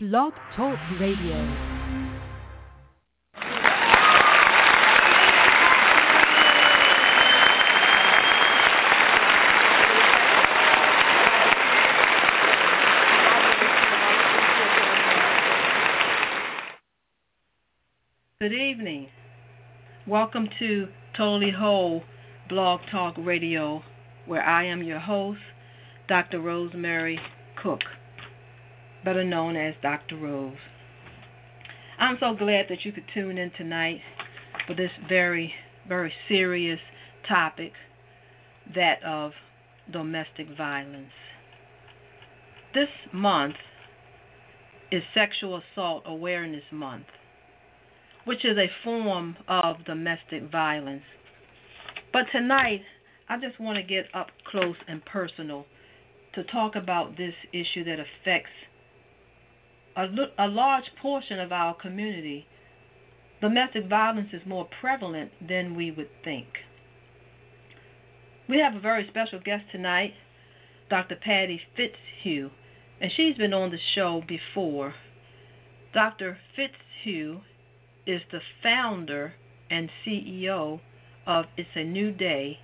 Blog Talk Radio. Good evening. Welcome to Totally Whole Blog Talk Radio, where I am your host, Dr. Rosemary Cook, better known as Dr. Rose. I'm so glad that you could tune in tonight for this very, very serious topic that of domestic violence. This month is Sexual Assault Awareness Month which is a form of domestic violence. But tonight, I just want to get up close and personal to talk about this issue that affects a, a large portion of our community. Domestic violence is more prevalent than we would think. We have a very special guest tonight, Dr. Patty Fitzhugh, and she's been on the show before. Dr. Fitzhugh is the founder and CEO of It's a New Day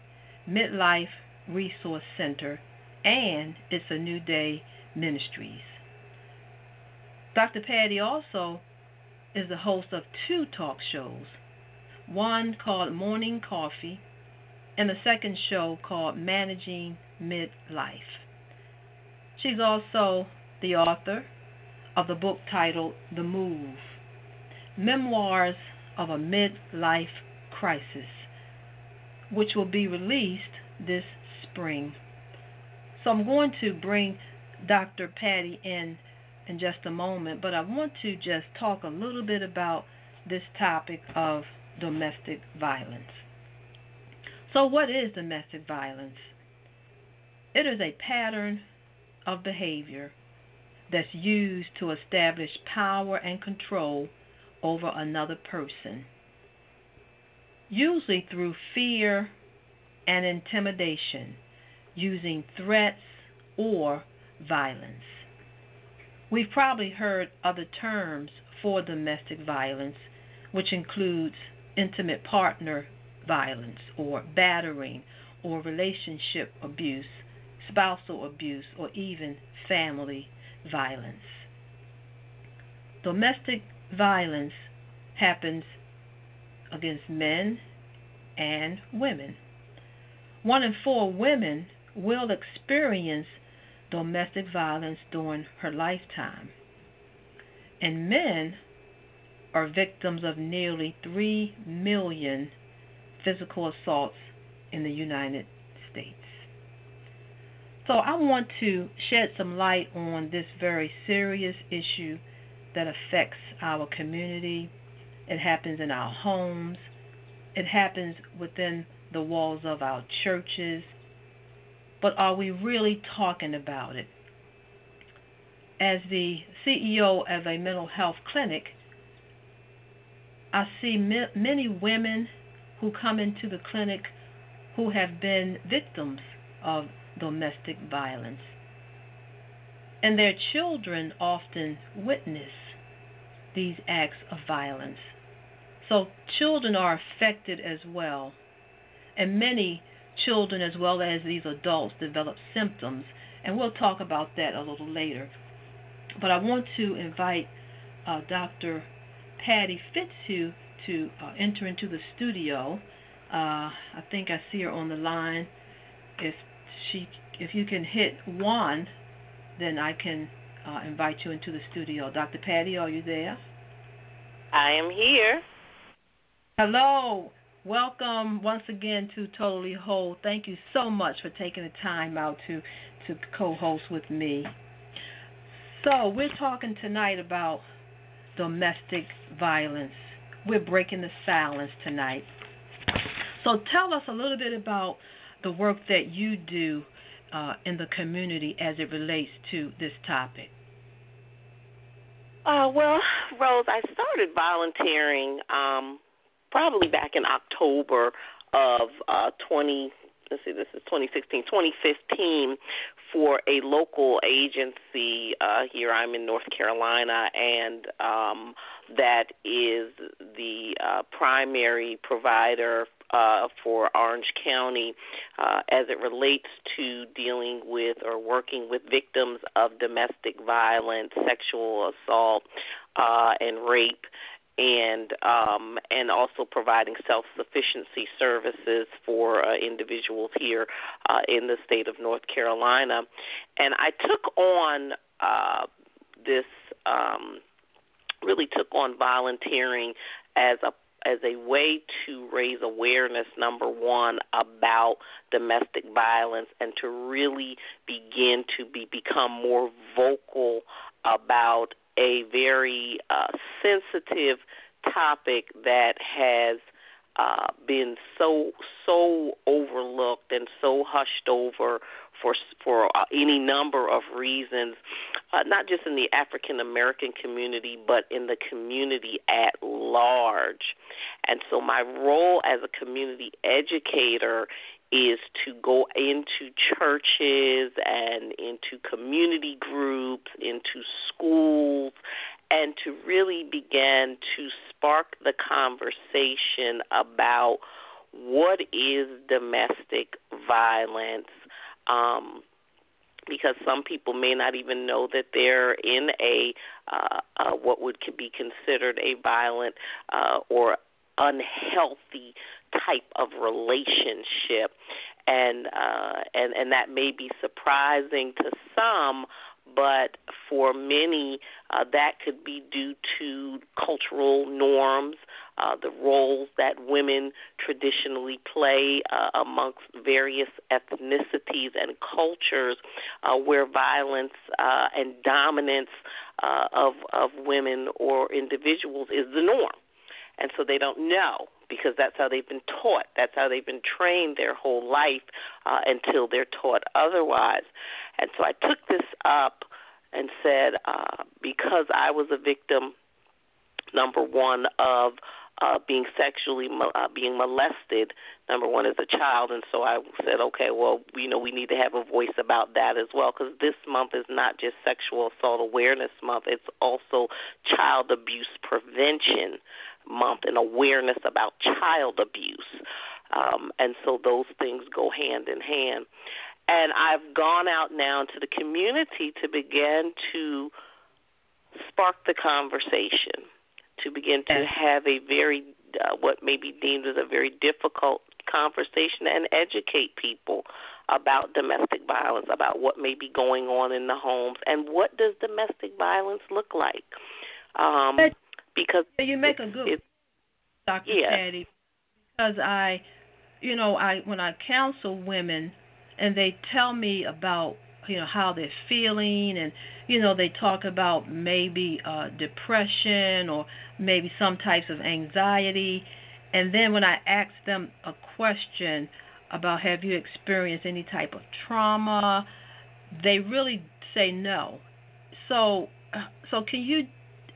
Midlife Resource Center and It's a New Day Ministries. Dr. Patty also is the host of two talk shows one called Morning Coffee and the second show called Managing Midlife. She's also the author of the book titled The Move Memoirs of a Midlife Crisis, which will be released this spring. So I'm going to bring Dr. Patty in in just a moment, but I want to just talk a little bit about this topic of domestic violence. So, what is domestic violence? It is a pattern of behavior that's used to establish power and control over another person, usually through fear and intimidation, using threats or violence. We've probably heard other terms for domestic violence, which includes intimate partner violence or battering or relationship abuse, spousal abuse, or even family violence. Domestic violence happens against men and women. One in four women will experience domestic violence during her lifetime. And men are victims of nearly 3 million physical assaults in the United States. So I want to shed some light on this very serious issue that affects our community. It happens in our homes. It happens within the walls of our churches. But are we really talking about it? As the CEO of a mental health clinic, I see many women who come into the clinic who have been victims of domestic violence. And their children often witness these acts of violence. So children are affected as well. And many children, as well as these adults, develop symptoms. And we'll talk about that a little later. But I want to invite uh, Dr. Patty Fitzhugh to uh, enter into the studio. Uh, I think I see her on the line. If she, if you can hit one, then I can uh, invite you into the studio. Dr. Patty, are you there? I am here. Hello. Welcome once again to Totally Whole. Thank you so much for taking the time out to, to co host with me. So, we're talking tonight about domestic violence. We're breaking the silence tonight. So, tell us a little bit about the work that you do uh, in the community as it relates to this topic? Uh, well, Rose, I started volunteering um, probably back in October of uh, 20 let's see, this is 2016, 2015 for a local agency uh, here. I'm in North Carolina, and um, that is the uh, primary provider uh, for Orange County uh, as it relates to dealing with or working with victims of domestic violence, sexual assault, uh, and rape and um, and also providing self sufficiency services for uh, individuals here uh, in the state of North Carolina. And I took on uh, this um, really took on volunteering as a as a way to raise awareness number one about domestic violence and to really begin to be become more vocal about a very uh, sensitive topic that has uh, been so so overlooked and so hushed over for for uh, any number of reasons, uh, not just in the African American community, but in the community at large. And so, my role as a community educator is to go into churches and into community groups, into schools, and to really begin to spark the conversation about what is domestic violence. Um, because some people may not even know that they're in a uh, uh, what would be considered a violent uh, or unhealthy type of relationship, and uh, and and that may be surprising to some, but for many, uh, that could be due to cultural norms, uh, the roles that women traditionally play uh, amongst various ethnicities and cultures, uh, where violence uh, and dominance uh, of of women or individuals is the norm. And so they don't know because that's how they've been taught. That's how they've been trained their whole life uh, until they're taught otherwise. And so I took this up and said, uh, because I was a victim, number one, of uh, being sexually uh, being molested, number one as a child, and so I said, okay, well, you know, we need to have a voice about that as well, because this month is not just Sexual Assault Awareness Month; it's also Child Abuse Prevention Month and awareness about child abuse. Um, and so those things go hand in hand. And I've gone out now into the community to begin to spark the conversation, to begin to have a very, uh, what may be deemed as a very difficult conversation and educate people about domestic violence, about what may be going on in the homes, and what does domestic violence look like. Um, because you make a good Dr. Yeah. Patty because I you know I when I counsel women and they tell me about you know how they're feeling and you know they talk about maybe uh depression or maybe some types of anxiety and then when I ask them a question about have you experienced any type of trauma they really say no so uh, so can you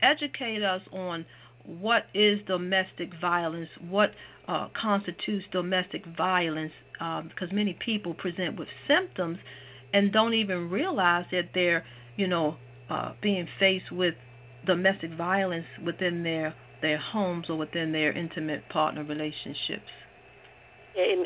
educate us on what is domestic violence, what uh, constitutes domestic violence, um, because many people present with symptoms and don't even realize that they're, you know, uh, being faced with domestic violence within their their homes or within their intimate partner relationships. In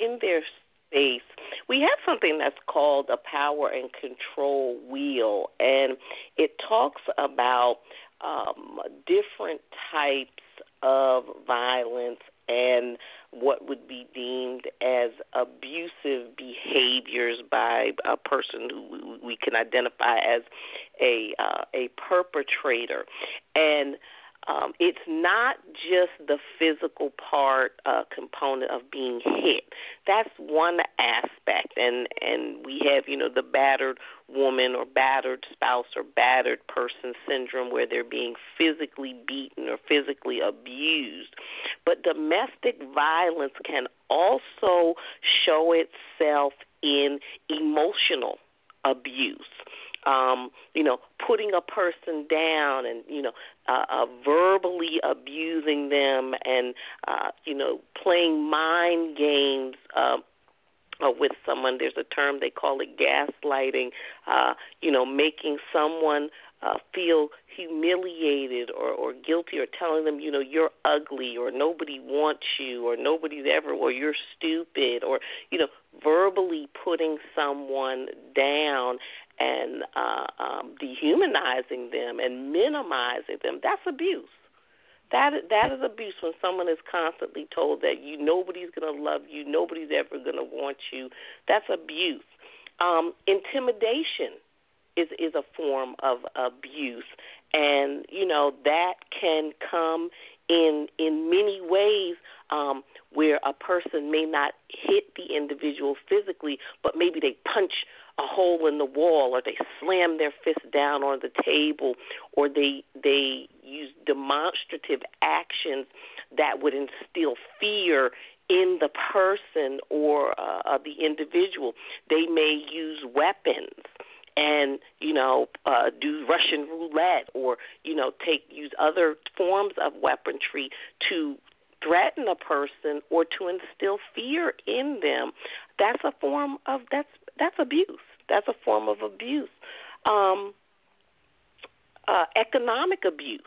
in their space, we have something that's called a power and control wheel, and it talks about um, different types of violence and what would be deemed as abusive behaviors by a person who we can identify as a uh, a perpetrator. And um, it's not just the physical part uh, component of being hit. That's one aspect, and and we have you know the battered woman or battered spouse or battered person syndrome where they're being physically beaten or physically abused. But domestic violence can also show itself in emotional abuse um, you know, putting a person down and you know, uh, uh, verbally abusing them and uh, you know, playing mind games. Uh, uh, with someone. There's a term they call it gaslighting. Uh, you know, making someone uh, feel humiliated or, or guilty, or telling them, you know, you're ugly, or nobody wants you, or nobody's ever, or you're stupid, or you know, verbally putting someone down and uh, um, dehumanizing them and minimizing them. That's abuse. That that is abuse when someone is constantly told that you nobody's to love you, nobody's ever to want you. That's abuse. Um, intimidation is is a form of abuse, and you know that can come in in many ways um, where a person may not hit the individual physically, but maybe they punch a hole in the wall or they slam their fist down on the table or they they use demonstrative actions that would instill fear in the person or uh, the individual. They may use weapons and you know uh, do Russian roulette or you know take use other forms of weaponry to threaten a person or to instill fear in them. That's a form of that's that's abuse. That's a form of abuse. Um uh economic abuse.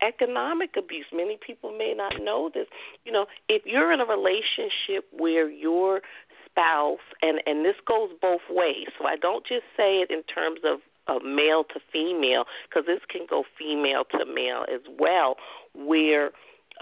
Economic abuse. Many people may not know this. You know if you're in a relationship where your spouse, and and this goes both ways. So I don't just say it in terms of of male to female, because this can go female to male as well, where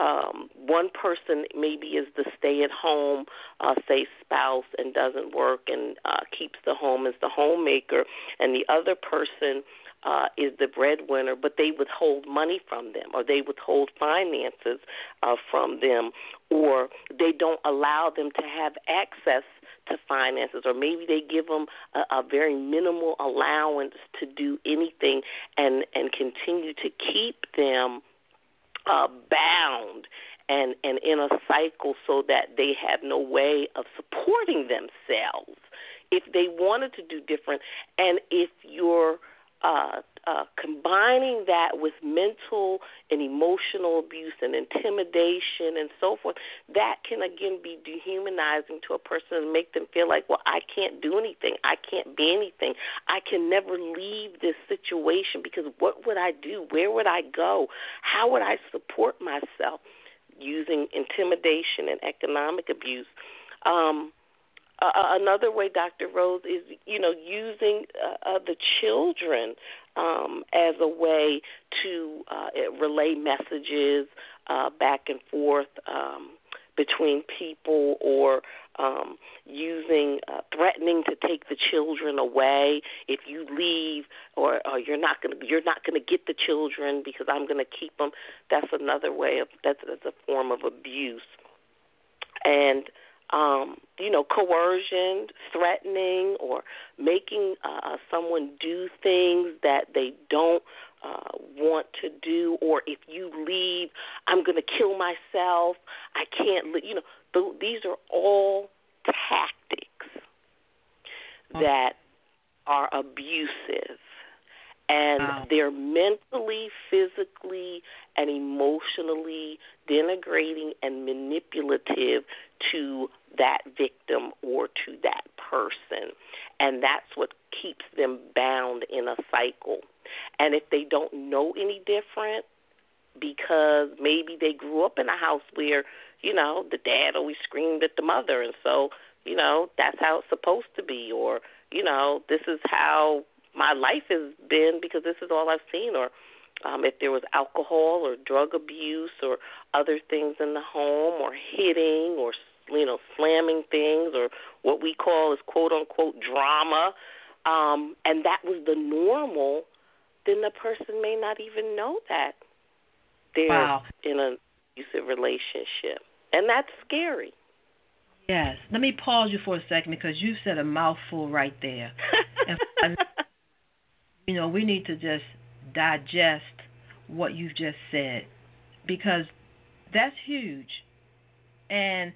um, one person maybe is the stay-at-home, uh, say spouse, and doesn't work and uh, keeps the home as the homemaker, and the other person uh, is the breadwinner, but they withhold money from them, or they withhold finances uh, from them, or they don't allow them to have access to finances, or maybe they give them a, a very minimal allowance to do anything and and continue to keep them uh, bound and and in a cycle so that they have no way of supporting themselves. If they wanted to do different and if you're uh, uh, combining that with mental and emotional abuse and intimidation and so forth, that can again be dehumanizing to a person and make them feel like, well, I can't do anything. I can't be anything. I can never leave this situation because what would I do? Where would I go? How would I support myself? Using intimidation and economic abuse. Um, uh, another way, Dr. Rose, is you know using uh, uh, the children um, as a way to uh, relay messages uh, back and forth um, between people, or um, using uh, threatening to take the children away if you leave, or, or you're not going to you're not going to get the children because I'm going to keep them. That's another way of that's, that's a form of abuse, and um, you know, coercion, threatening, or making uh, someone do things that they don't uh, want to do, or if you leave, I'm going to kill myself. I can't, li-. you know, th- these are all tactics that are abusive and wow. they're mentally, physically, and emotionally denigrating and manipulative to that victim or to that person. And that's what keeps them bound in a cycle. And if they don't know any different, because maybe they grew up in a house where, you know, the dad always screamed at the mother, and so, you know, that's how it's supposed to be, or, you know, this is how my life has been because this is all I've seen, or um, if there was alcohol or drug abuse or other things in the home, or hitting or you know slamming things, or what we call is quote unquote drama, um, and that was the normal, then the person may not even know that they're wow. in an abusive relationship, and that's scary. Yes. Let me pause you for a second because you said a mouthful right there. and, you know, we need to just digest what you've just said because that's huge. And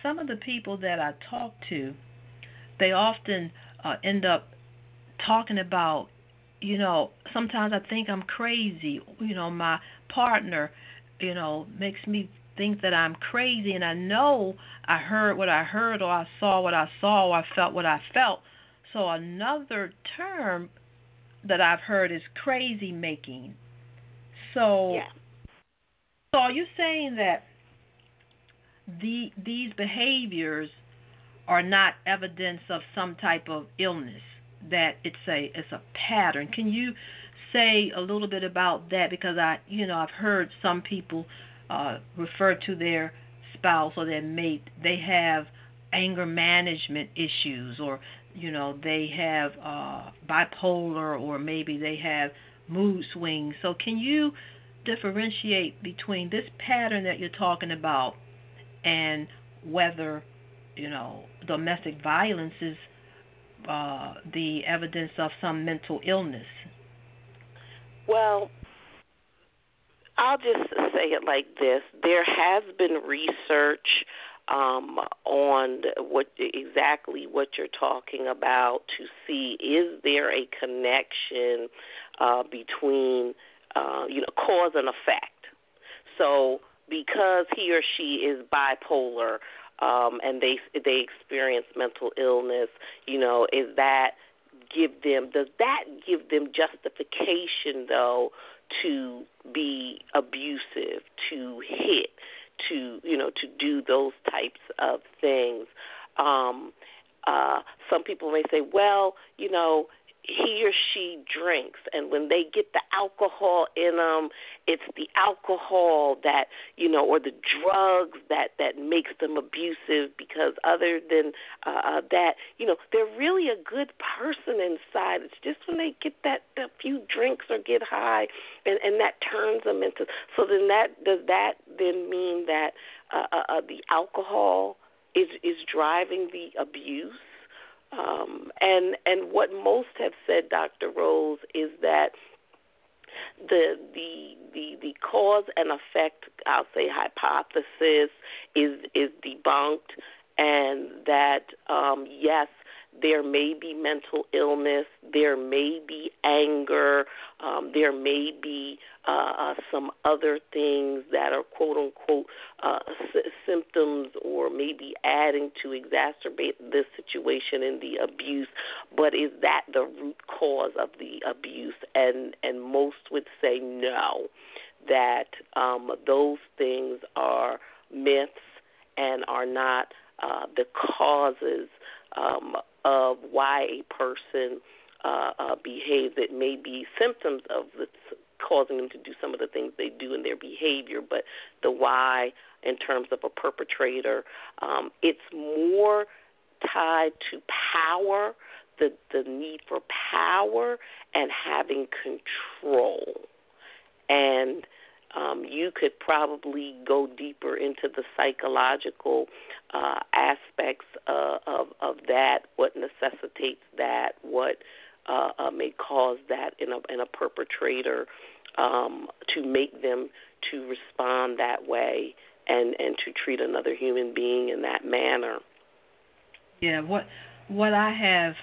some of the people that I talk to, they often uh, end up talking about, you know, sometimes I think I'm crazy. You know, my partner, you know, makes me think that I'm crazy and I know I heard what I heard or I saw what I saw or I felt what I felt. So another term that I've heard is crazy making. So yeah. So are you saying that the these behaviors are not evidence of some type of illness? That it's a it's a pattern. Can you say a little bit about that? Because I you know I've heard some people uh, refer to their spouse or their mate. They have anger management issues, or you know they have uh, bipolar, or maybe they have mood swings. So can you differentiate between this pattern that you're talking about and whether you know domestic violence is uh, the evidence of some mental illness? Well, I'll just say it like this: there has been research um, on what exactly what you're talking about to see is there a connection uh, between uh, you know, cause and effect. So because he or she is bipolar um, and they they experience mental illness, you know, is that give them does that give them justification though to be abusive, to hit, to you know, to do those types of things? Um, uh, some people may say, well, you know, he or she drinks and when they get the alcohol in them it's the alcohol that you know or the drugs that that makes them abusive because other than uh, uh that you know they're really a good person inside. It's just when they get that a few drinks or get high and and that turns them into so then that does that then mean that uh, uh, uh the alcohol is is driving the abuse um, and and what most have said, Dr. Rose, is that the the the the cause and effect, I'll say hypothesis, is is debunked, and that um, yes, there may be mental illness, there may be anger, um, there may be uh, uh, some other things that are quote unquote uh, s- symptoms or maybe adding to exacerbate this situation and the abuse. But is that the root cause of the abuse? And and most would say no, that um, those things are myths and are not uh, the causes um, of why a person uh, uh, behaves. It may be symptoms of the, causing them to do some of the things they do in their behavior, but the why in terms of a perpetrator, um, it's more tied to power, the the need for power and having control, and um, you could probably go deeper into the psychological uh, aspects uh, of of that, what necessitates that, what uh, uh, may cause that in a in a perpetrator um, to make them to respond that way and and to treat another human being in that manner. Yeah, what what I have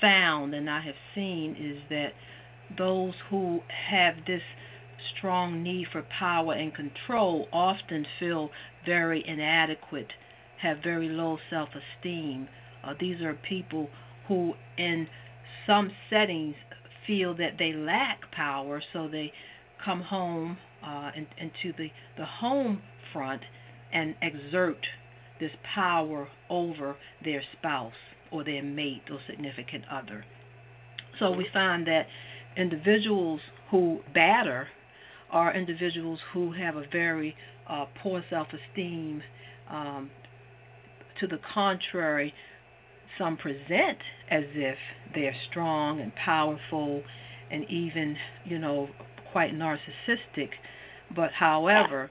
found and I have seen is that those who have this strong need for power and control often feel very inadequate, have very low self esteem. Uh, these are people who, in some settings, feel that they lack power, so they come home uh, in, into the, the home front and exert this power over their spouse or their mate or significant other. So we find that individuals who batter are individuals who have a very uh, poor self esteem. Um, to the contrary, some present as if they're strong and powerful and even, you know, quite narcissistic. But however,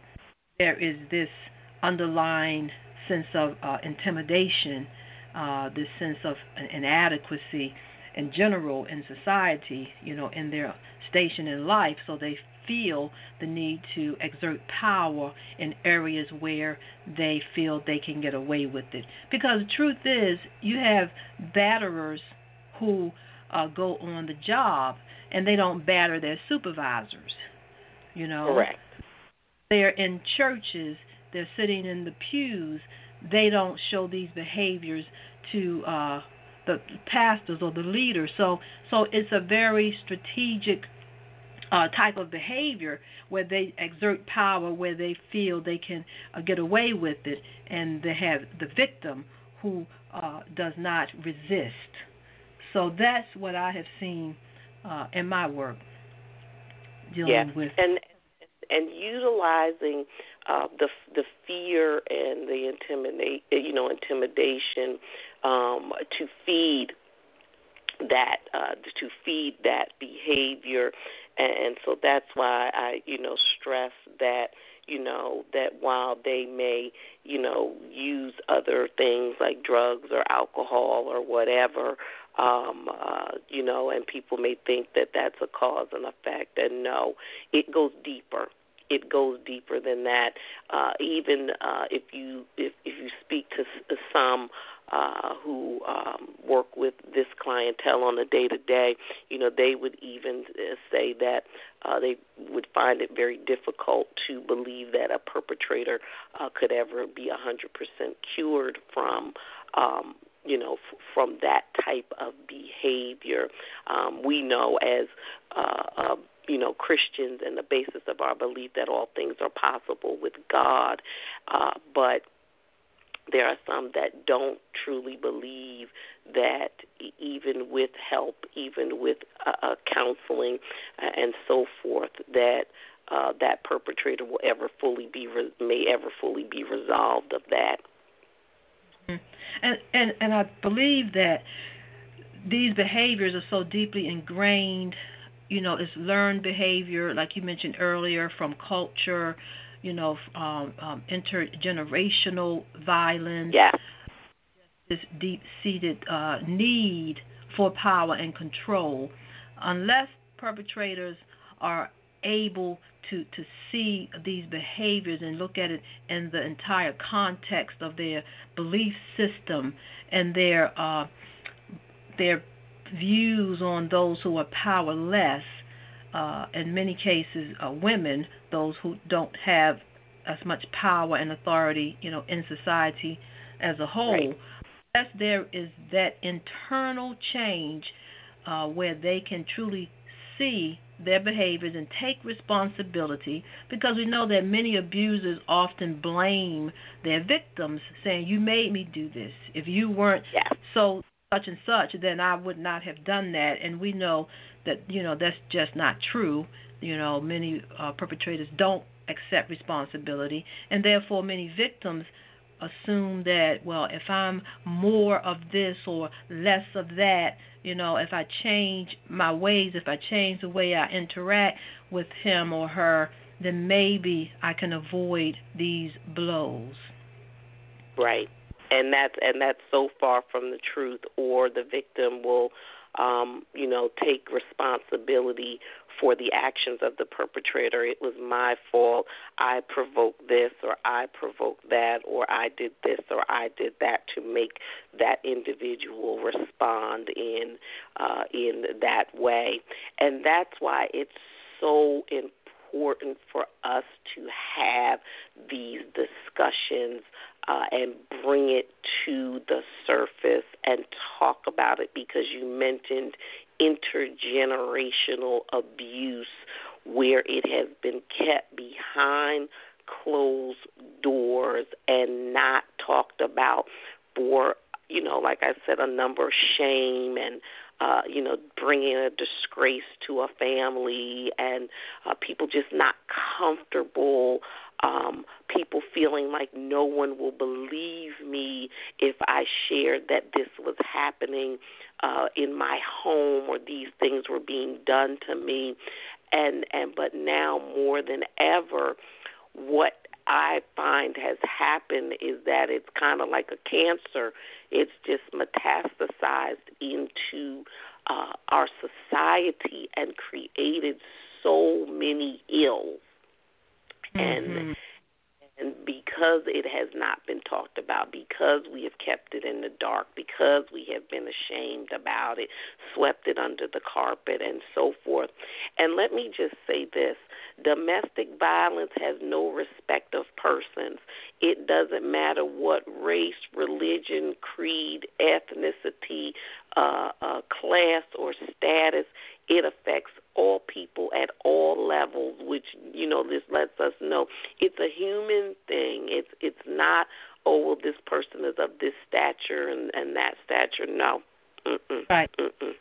there is this underlying sense of uh, intimidation, uh, this sense of inadequacy in general in society, you know, in their station in life. So they feel the need to exert power in areas where they feel they can get away with it. Because the truth is, you have batterers who uh, go on the job and they don't batter their supervisors. You know, correct. They're in churches they're sitting in the pews, they don't show these behaviors to uh, the pastors or the leaders. So so it's a very strategic uh, type of behavior where they exert power, where they feel they can uh, get away with it, and they have the victim who uh, does not resist. So that's what I have seen uh, in my work dealing yeah. with and and utilizing uh, the the fear and the intimidate you know intimidation um, to feed that uh, to feed that behavior. And so that's why I you know stress that you know that while they may you know use other things like drugs or alcohol or whatever um uh you know and people may think that that's a cause and effect and no it goes deeper. It goes deeper than that. Uh even uh if you if if you speak to some uh, who um, work with this clientele on a day to day, you know, they would even uh, say that uh, they would find it very difficult to believe that a perpetrator uh, could ever be 100% cured from. Um, you know, f- from that type of behavior, um, we know as uh, uh, you know Christians and the basis of our belief that all things are possible with God, uh, but there are some that don't truly believe that even with help, even with uh, uh, counseling uh, and so forth, that uh, that perpetrator will ever fully be re- may ever fully be resolved of that. Mm-hmm. And and and I believe that these behaviors are so deeply ingrained. You know, it's learned behavior, like you mentioned earlier, from culture you know, um, um, intergenerational violence. Yeah. This deep-seated uh, need for power and control. Unless perpetrators are able to to see these behaviors and look at it in the entire context of their belief system and their uh, their views on those who are powerless, uh, in many cases, uh, women, those who don't have as much power and authority, you know, in society as a whole. Right. Unless there is that internal change uh, where they can truly see their behaviors and take responsibility because we know that many abusers often blame their victims saying you made me do this if you weren't yeah. so such and such then I would not have done that and we know that you know that's just not true. You know, many uh, perpetrators don't accept responsibility, and therefore many victims assume that well, if I'm more of this or less of that, you know, if I change my ways, if I change the way I interact with him or her, then maybe I can avoid these blows. Right. And that's and that's so far from the truth or the victim will um, you know, take responsibility for the actions of the perpetrator. It was my fault. I provoked this or I provoked that or I did this or I did that to make that individual respond in uh, in that way. And that's why it's so important for us to have these discussions uh, and bring it to the surface and talk about it because you mentioned intergenerational abuse where it has been kept behind closed doors and not talked about for you know like i said a number of shame and uh, you know, bringing a disgrace to a family and uh, people just not comfortable um, people feeling like no one will believe me if I shared that this was happening uh, in my home or these things were being done to me, and and but now more than ever, what I find has happened is that it's kind of like a cancer. It's just metastasized into uh, our society and created so many ills mm-hmm. and And because it has not been talked about, because we have kept it in the dark, because we have been ashamed about it, swept it under the carpet, and so forth. And let me just say this domestic violence has no respect of persons. It doesn't matter what race, religion, creed, ethnicity, uh, uh, class, or status. It affects all people at all levels, which you know this lets us know it's a human thing. It's it's not oh well this person is of this stature and and that stature. No, Mm-mm. right. Mm-mm.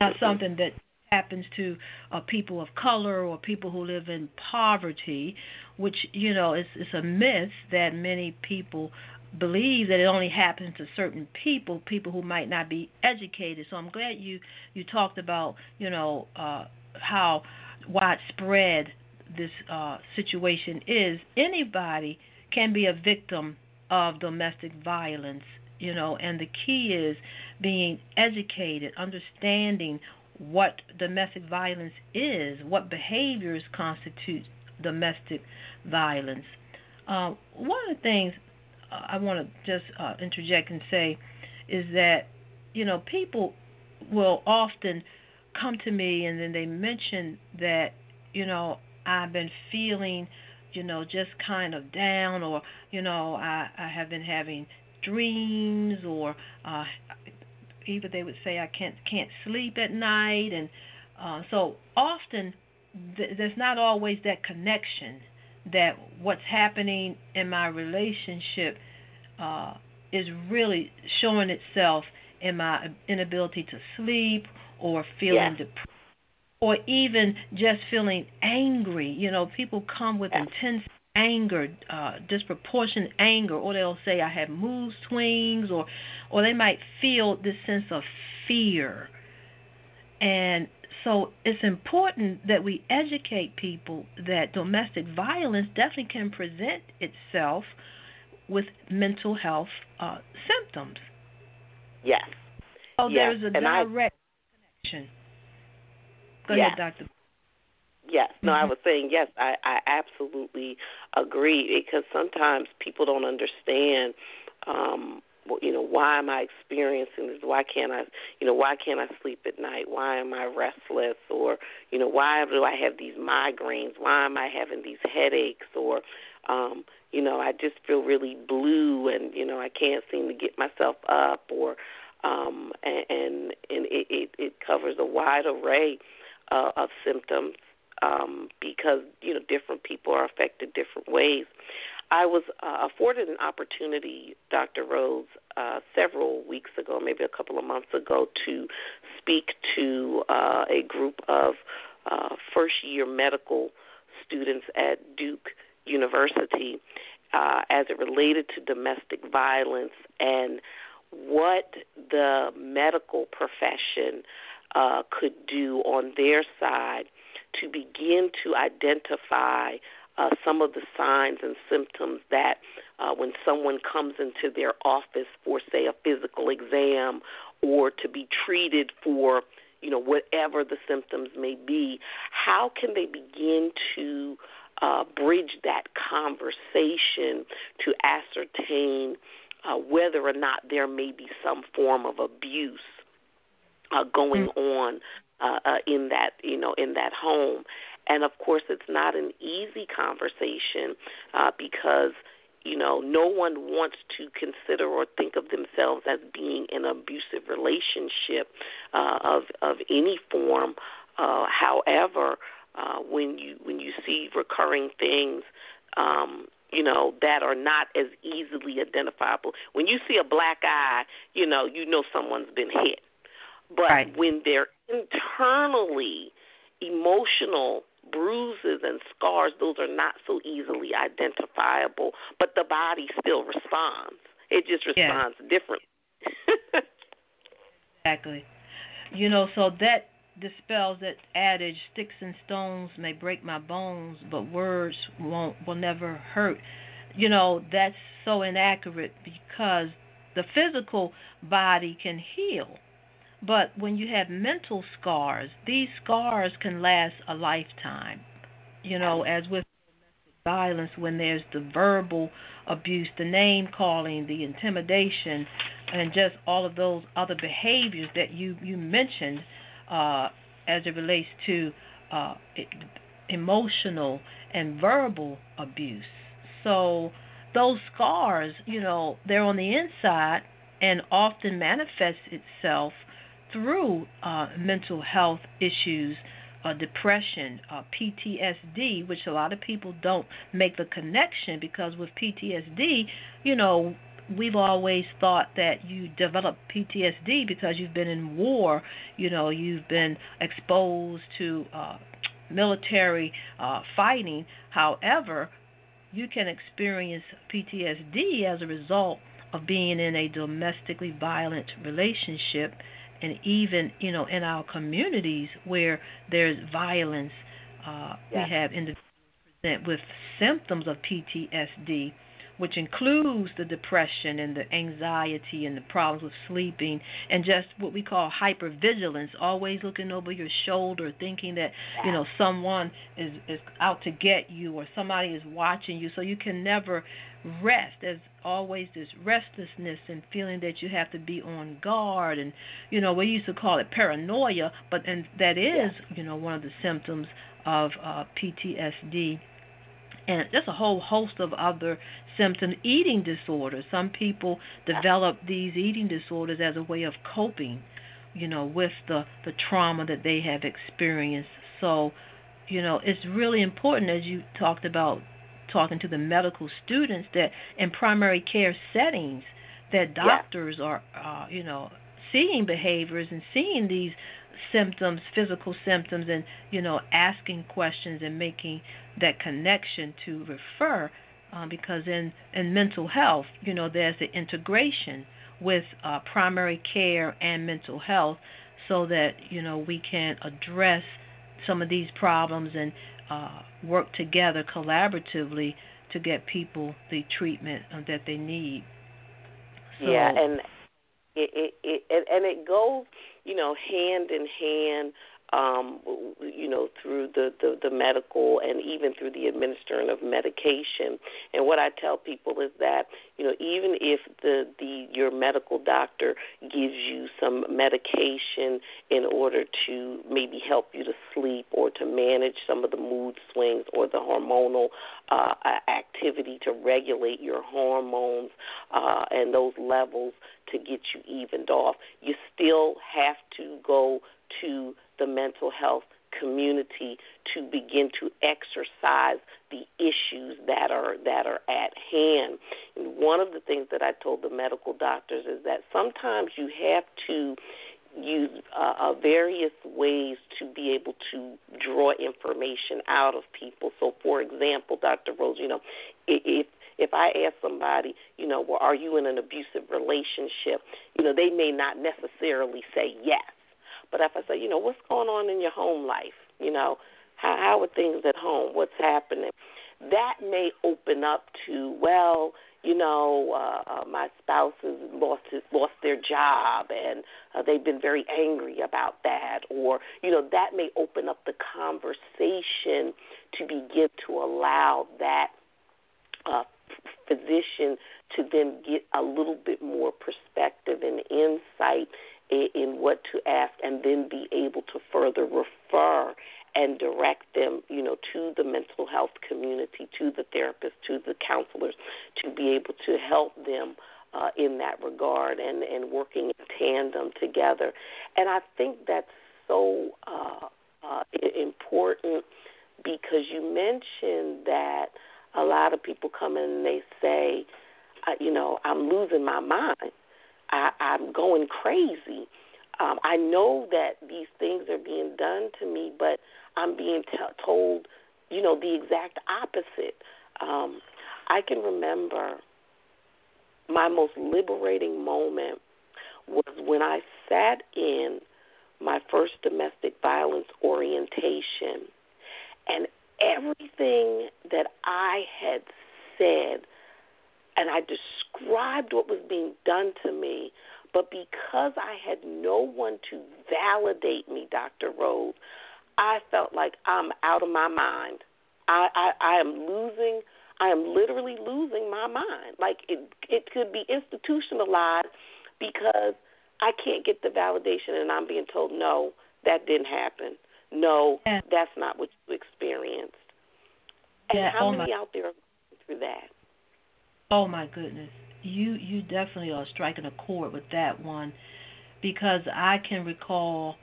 Not something that happens to uh, people of color or people who live in poverty, which you know is is a myth that many people believe that it only happens to certain people, people who might not be educated. So I'm glad you you talked about you know uh, how widespread this uh, situation is. Anybody can be a victim of domestic violence, you know, and the key is being educated, understanding what domestic violence is, what behaviors constitute domestic violence. Uh, one of the things uh, I want to just uh, interject and say is that, you know, people will often come to me and then they mention that, you know, I've been feeling, you know, just kind of down or, you know, I, I have been having dreams or uh, either they would say I can't can't sleep at night, and uh, so often th- there's not always that connection that what's happening in my relationship uh, is really showing itself in my inability to sleep or feeling depressed or even just feeling angry. You know, people come with intense anger, uh, disproportionate anger, or they'll say I have mood swings, or or they might feel this sense of fear. And so it's important that we educate people that domestic violence definitely can present itself with mental health uh, symptoms. Yes. So yes. there's a and direct I, connection. Go yes. ahead, Doctor. Yes, no, mm-hmm. I was saying yes. I, I absolutely agree because sometimes people don't understand. Um, you know, why am I experiencing this? Why can't I, you know, why can't I sleep at night? Why am I restless? Or, you know, why do I have these migraines? Why am I having these headaches? Or, um, you know, I just feel really blue, and you know, I can't seem to get myself up. Or, um, and and, it, it it covers a wide array uh, of symptoms um, because you know different people are affected different ways. I was uh, afforded an opportunity, Dr. Rose, uh, several weeks ago, maybe a couple of months ago, to speak to uh, a group of uh, first year medical students at Duke University uh, as it related to domestic violence and what the medical profession uh, could do on their side to begin to identify uh, some of the signs and symptoms that uh, when someone comes into their office for, say, a physical exam or to be treated for, you know, whatever the symptoms may be, how can they begin to uh, bridge that conversation to ascertain uh, whether or not there may be some form of abuse uh, going mm-hmm. on uh, uh, in that you know in that home. And of course, it's not an easy conversation uh, because you know no one wants to consider or think of themselves as being in an abusive relationship uh, of of any form. Uh, however, uh, when you when you see recurring things. Um, you know that are not as easily identifiable. When you see a black eye, you know you know someone's been hit. But right. when they're internally emotional bruises and scars, those are not so easily identifiable, but the body still responds. It just responds yeah. differently. exactly. You know, so that dispels that adage sticks and stones may break my bones but words won't will never hurt you know that's so inaccurate because the physical body can heal but when you have mental scars, these scars can last a lifetime. You know, as with violence when there's the verbal abuse, the name calling, the intimidation, and just all of those other behaviors that you you mentioned uh, as it relates to uh, emotional and verbal abuse. So those scars, you know, they're on the inside and often manifests itself through uh, mental health issues, uh, depression, uh, PTSD, which a lot of people don't make the connection because with PTSD, you know, we've always thought that you develop PTSD because you've been in war, you know, you've been exposed to uh, military uh, fighting. However, you can experience PTSD as a result of being in a domestically violent relationship and even you know in our communities where there's violence uh, yeah. we have individuals present with symptoms of PTSD which includes the depression and the anxiety and the problems with sleeping and just what we call hypervigilance, always looking over your shoulder, thinking that you know someone is is out to get you or somebody is watching you, so you can never rest. There's always this restlessness and feeling that you have to be on guard, and you know we used to call it paranoia, but and that is you know one of the symptoms of uh, PTSD and just a whole host of other symptoms. Eating disorders. Some people develop these eating disorders as a way of coping, you know, with the the trauma that they have experienced. So, you know, it's really important as you talked about talking to the medical students that in primary care settings that doctors yeah. are uh, you know seeing behaviors and seeing these symptoms, physical symptoms, and you know asking questions and making that connection to refer. Um, because in in mental health, you know, there's the integration with uh, primary care and mental health, so that you know we can address some of these problems and uh, work together collaboratively to get people the treatment uh, that they need. So, yeah, and it, it, it and it goes you know, hand in hand, um, you know, through the, the, the medical and even through the administering of medication. And what I tell people is that, you know, even if the, the your medical doctor gives you some medication in order to maybe help you to sleep or to manage some of the mood swings or the hormonal uh, activity to regulate your hormones uh, and those levels to get you evened off, you still have to go to the mental health community to begin to exercise the issues that are that are at hand. And one of the things that I told the medical doctors is that sometimes you have to use uh, uh, various ways to be able to draw information out of people. So, for example, Dr. Rose, you know, if if I ask somebody, you know, well, are you in an abusive relationship? You know, they may not necessarily say yes. But if I say, you know, what's going on in your home life? You know, how how are things at home? What's happening? That may open up to, well, you know, uh, uh, my spouse has lost his, lost their job and uh, they've been very angry about that, or you know, that may open up the conversation to begin to allow that uh, physician to then get a little bit more perspective and insight in, in what to ask, and then be able to further refer and direct them, you know, to the mental health community, to the therapists, to the counselors, to be able to help them uh, in that regard and and working in tandem together. And I think that's so uh, uh, important because you mentioned that a lot of people come in and they say, uh, you know, I'm losing my mind. I, I'm going crazy. Um, I know that these things are being done to me, but I'm being t- told, you know, the exact opposite. Um, I can remember my most liberating moment was when I sat in my first domestic violence orientation and everything that I had said and I described what was being done to me, but because I had no one to validate me, Dr. Rose, I felt like I'm out of my mind. I, I I am losing. I am literally losing my mind. Like it it could be institutionalized because I can't get the validation, and I'm being told no, that didn't happen. No, yeah. that's not what you experienced. And yeah. how oh many my. out there are going through that? Oh my goodness. You you definitely are striking a chord with that one because I can recall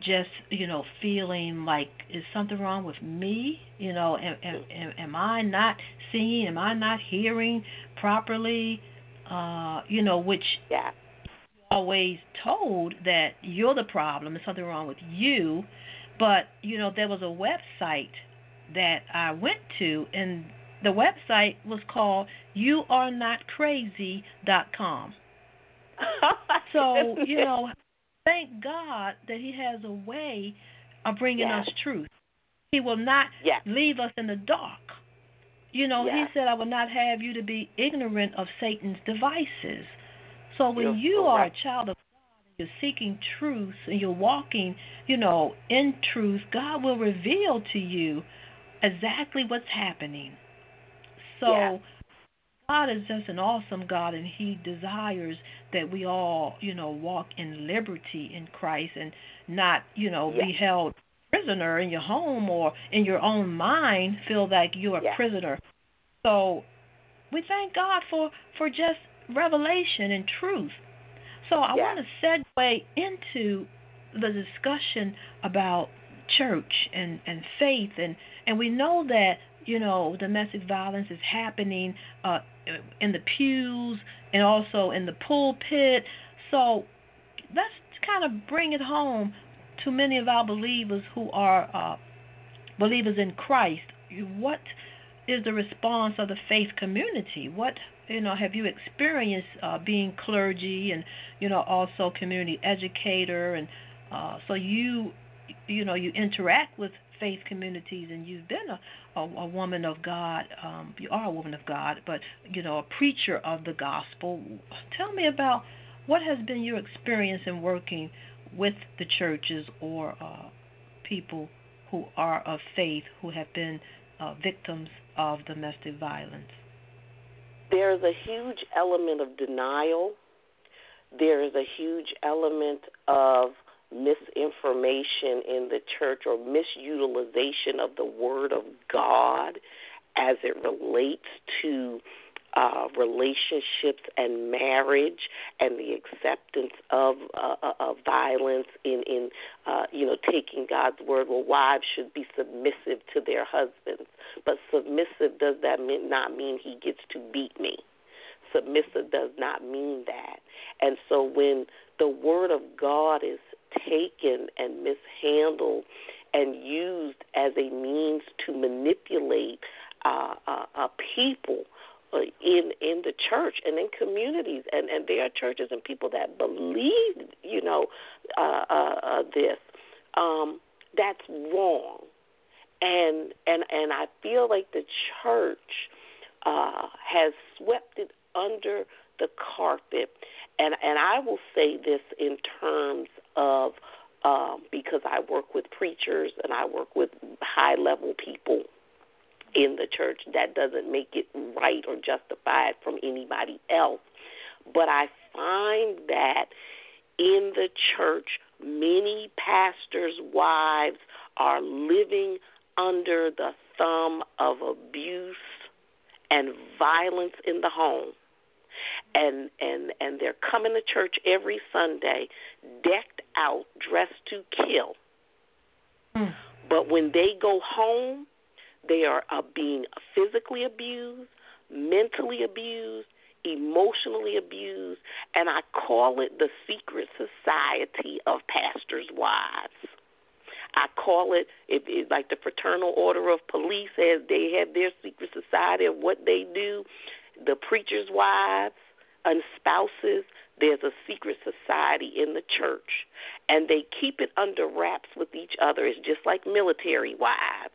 just you know feeling like is something wrong with me? You know am, am, am i not seeing am i not hearing properly? Uh you know which yeah. always told that you're the problem there's something wrong with you. But you know there was a website that i went to and the website was called youarenotcrazy.com so you know thank God that He has a way of bringing us truth. He will not leave us in the dark. You know. He said, I will not have you to be ignorant of Satan's devices. So when you're you are a child of God and you're seeking truth and you're walking, you know, in truth, God will reveal to you exactly what's happening. So God is just an awesome God, and He desires that we all, you know, walk in liberty in Christ and not, you know, be held prisoner in your home or in your own mind, feel like you're a prisoner. So we thank God for for just revelation and truth. So I want to segue into the discussion about church and and faith and and we know that you know domestic violence is happening uh in the pews and also in the pulpit. So let's kind of bring it home to many of our believers who are uh, believers in Christ. What is the response of the faith community? What you know have you experienced uh, being clergy and you know also community educator and uh, so you you know you interact with faith communities and you've been a, a, a woman of God, um, you are a woman of God, but you know, a preacher of the gospel. Tell me about what has been your experience in working with the churches or uh, people who are of faith who have been uh, victims of domestic violence. There's a huge element of denial. There is a huge element of misinformation in the church or misutilization of the Word of God as it relates to uh, relationships and marriage and the acceptance of uh, of violence in in uh, you know taking God's word. Well, wives should be submissive to their husbands, but submissive does that mean, not mean he gets to beat me. Submissive does not mean that. And so when the word of God is taken and mishandled and used as a means to manipulate uh, uh, uh, people uh, in in the church and in communities, and and there are churches and people that believe, you know, uh, uh, uh, this. Um, that's wrong, and and and I feel like the church uh, has swept it under the carpet, and and I will say this in terms of um, because I work with preachers and I work with high level people in the church. That doesn't make it right or justified from anybody else. But I find that in the church, many pastors' wives are living under the thumb of abuse and violence in the home and and and they're coming to church every Sunday decked out, dressed to kill. Mm. But when they go home, they are uh, being physically abused, mentally abused, emotionally abused, and I call it the secret society of pastors' wives. I call it, it, it like the Fraternal Order of Police has they have their secret society of what they do. The preachers' wives, and spouses, there's a secret society in the church, and they keep it under wraps with each other. It's just like military wives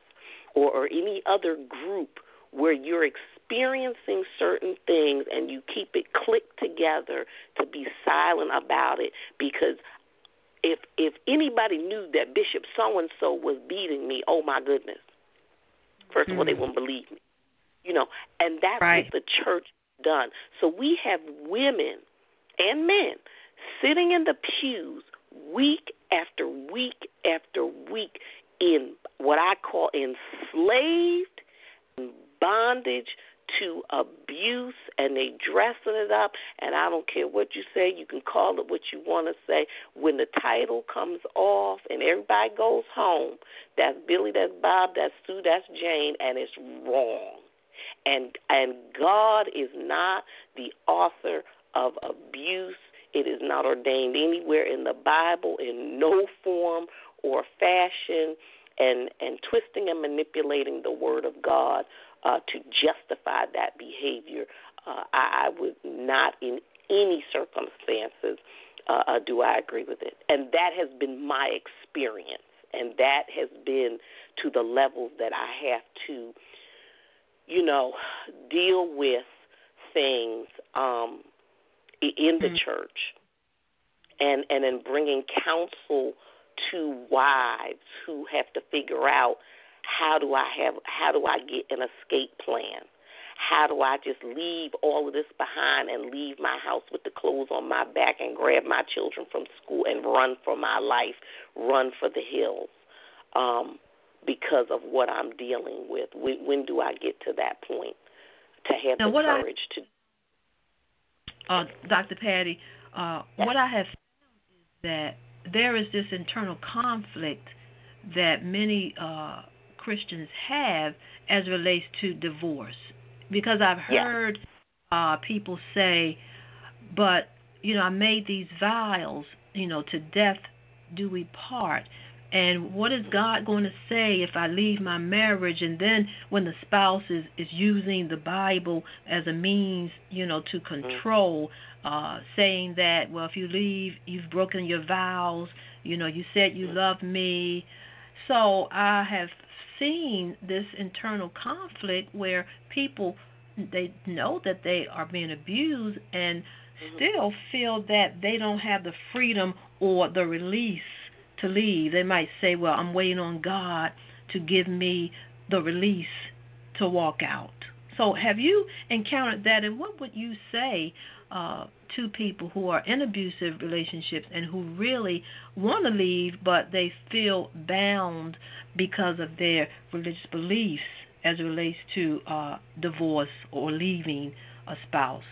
or, or any other group where you're experiencing certain things and you keep it clicked together to be silent about it because if if anybody knew that Bishop so and so was beating me, oh my goodness. First of all, they Mm. wouldn't believe me. You know, and that's Right. what the church done. So we have women and men sitting in the pews week after week after week in what I call enslaved, bondage to abuse, and they dressing it up. And I don't care what you say, you can call it what you want to say. When the title comes off and everybody goes home, that's Billy, that's Bob, that's Sue, that's Jane, and it's wrong. And and God is not the author of abuse. It is not ordained anywhere in the Bible in no form or fashion and and twisting and manipulating the word of God uh, to justify that behavior. Uh, I, I would not in any circumstances uh, uh, do I agree with it. And that has been my experience. And that has been to the level that I have to, you know, deal with things um, in the Mhm. church and, and in bringing counsel to wives who have to figure out how do I have how do I get an escape plan? How do I just leave all of this behind and leave my house with the clothes on my back and grab my children from school and run for my life, run for the hills, um, because of what I'm dealing with? When, when do I get to that point to have Now, the what I- courage to? uh, Dr. Patty, uh, Yes. what I have found is that there is this internal conflict that many uh, Christians have as it relates to divorce. Because I've Yes. heard uh, people say, but, you know, I made these vows, you know, to death do we part. And what is God going to say if I leave my marriage? And then when the spouse is, is using the Bible as a means, you know, to mm-hmm. control, uh, saying that, well, if you leave, you've broken your vows. You know, you said you mm-hmm. love me. So I have seen this internal conflict where people they know that they are being abused and mm-hmm. still feel that they don't have the freedom or the release to leave. They might say, "Well, I'm waiting on God to give me the release to walk out." So, have you encountered that, and what would you say uh, to people who are in abusive relationships and who really want to leave, but they feel bound because of their religious beliefs as it relates to uh, divorce or leaving a spouse?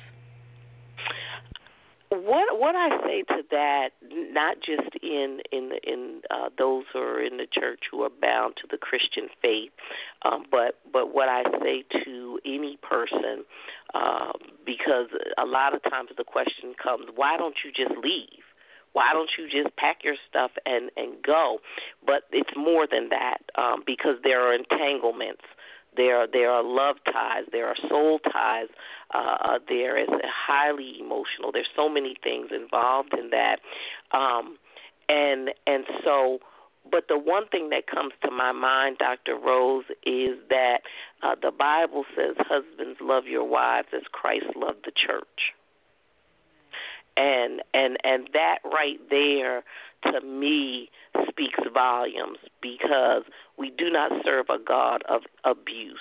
What what I say to that, not just in in in uh, those who are in the church who are bound to the Christian faith, um, but but what I say to any person, uh, because a lot of times the question comes, why don't you just leave? Why don't you just pack your stuff and and go? But it's more than that um, because there are entanglements. There, are, there are love ties. There are soul ties. Uh, there is highly emotional. There's so many things involved in that, um, and and so. But the one thing that comes to my mind, Dr. Rose, is that uh, the Bible says, "Husbands, love your wives as Christ loved the church." And and and that right there to me speaks volumes because we do not serve a God of abuse.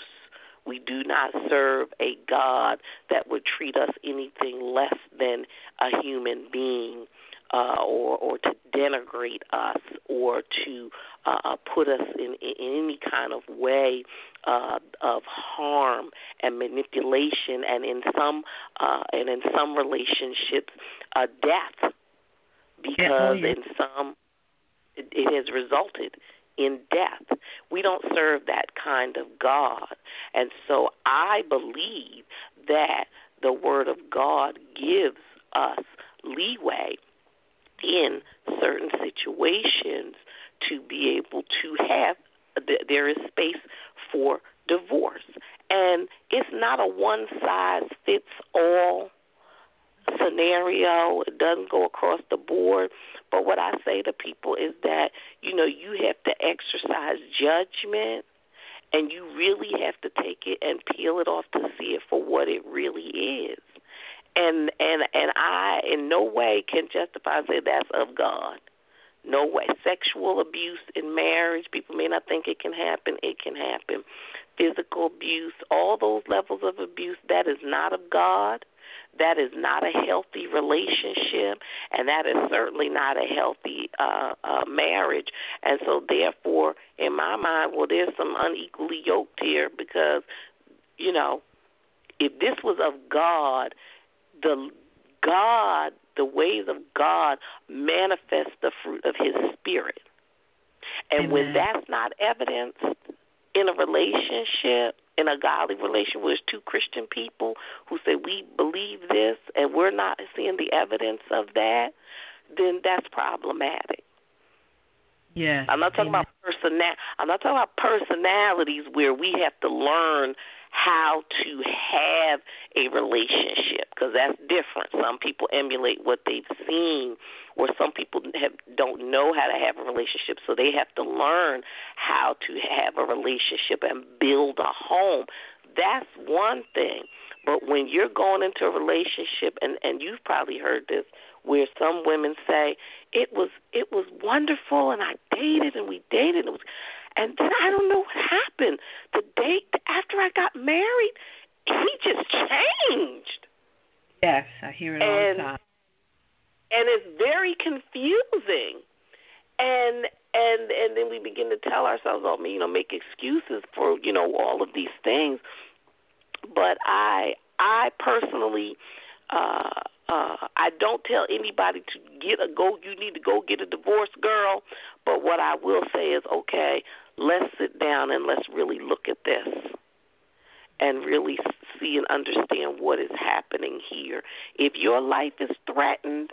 We do not serve a God that would treat us anything less than a human being. Uh, or, or to denigrate us, or to uh, put us in, in any kind of way uh, of harm and manipulation, and in some uh, and in some relationships, uh, death, because yeah. in some it, has resulted in death. We don't serve that kind of God. And so I believe that the Word of God gives us leeway in certain situations to be able to have, there is space for divorce. And it's not a one size fits all scenario. It doesn't go across the board. But what I say to people is that, you know, you have to exercise judgment and you really have to take it and peel it off to see it for what it really is. And and and I in no way can justify and say that's of God. No way. Sexual abuse in marriage, people may not think it can happen. It can happen. physical abuse, all those levels of abuse, that is not of God. That is not a healthy relationship, and that is certainly not a healthy uh, uh, marriage. And so, therefore, in my mind, well, there's some unequally yoked here because, you know, if this was of God, the God, the ways of God manifest the fruit of His Spirit. And Amen. when that's not evidenced in a relationship, in a godly relationship with two Christian people who say we believe this and we're not seeing the evidence of that, then that's problematic. Yeah. I'm not talking Amen. about person. I'm not talking about personalities where we have to learn how to have a relationship because that's different. Some people emulate what they've seen, or some people have, don't know how to have a relationship, so they have to learn how to have a relationship and build a home. That's one thing. But when you're going into a relationship, and and you've probably heard this, where some women say it was it was wonderful, and I dated and we dated, and it was and then I don't know what happened. The day after I got married, he just changed. Yes, I hear it all And- the time. And it's very confusing. And and and then we begin to tell ourselves, oh, you know, make excuses for you know all of these things. But I I personally uh uh I don't tell anybody to get a go you need to go get a divorce girl, but what I will say is okay, let's sit down and let's really look at this and really see and understand what is happening here. If your life is threatened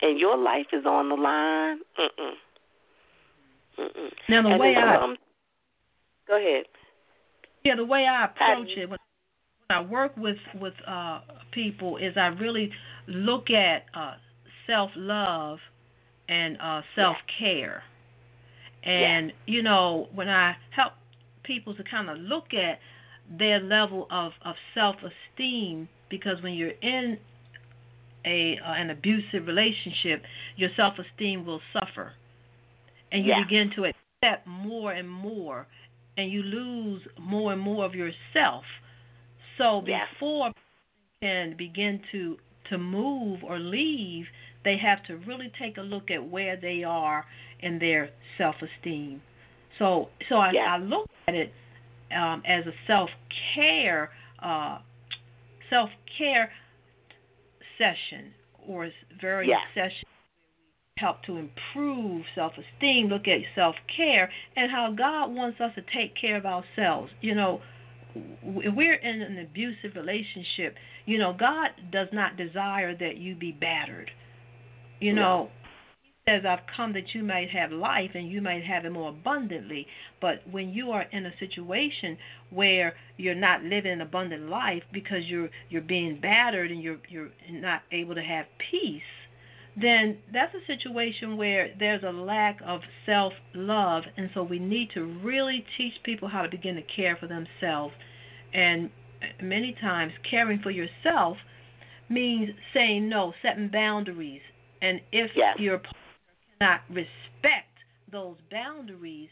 and your life is on the line, mm-mm. Mm-mm. Now the and way I some, go ahead. yeah the way I approach you- it when, when I work with with uh people is I really look at uh self love and uh self care. And you know when I help people to kind of look at their level of of self esteem because when you're in a uh, an abusive relationship, your self esteem will suffer, and you Yeah. begin to accept more and more, and you lose more and more of yourself. So Yeah. before people can begin to to move or leave, they have to really take a look at where they are in their self esteem. So so I, Yeah. I look at it um, as a self care uh, self care session or various Yeah. sessions help to improve self esteem, look at self care and how God wants us to take care of ourselves. You know, if we're in an abusive relationship, you know, God does not desire that you be battered. You know, says, I've come that you might have life and you might have it more abundantly. But when you are in a situation where you're not living an abundant life because you're you're being battered and you're you're not able to have peace, then that's a situation where there's a lack of self love and so we need to really teach people how to begin to care for themselves and many times caring for yourself means saying no setting boundaries and if Yes. your cannot respect those boundaries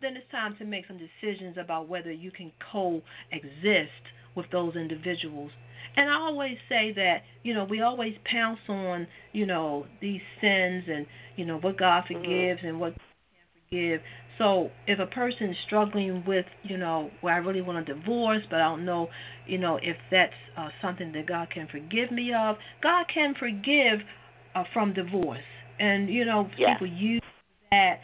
then it's time to make some decisions about whether you can coexist with those individuals and I always say that, you know, we always pounce on, you know, these sins and, you know, what God Mhm. forgives and what God can't forgive. So if a person is struggling with, you know, well, I really want a divorce, but I don't know, you know, if that's uh, something that God can forgive me of, God can forgive uh, from divorce. And, you know, Yeah. people use that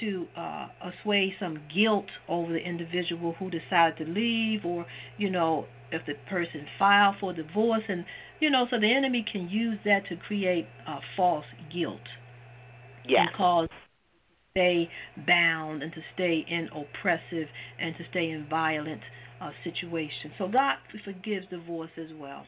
to uh, assuage some guilt over the individual who decided to leave or, you know, if the person filed for divorce and you know so the enemy can use that to create uh, false guilt Yeah. and cause stay bound and to stay in oppressive and to stay in violent uh, situations so god forgives divorce as well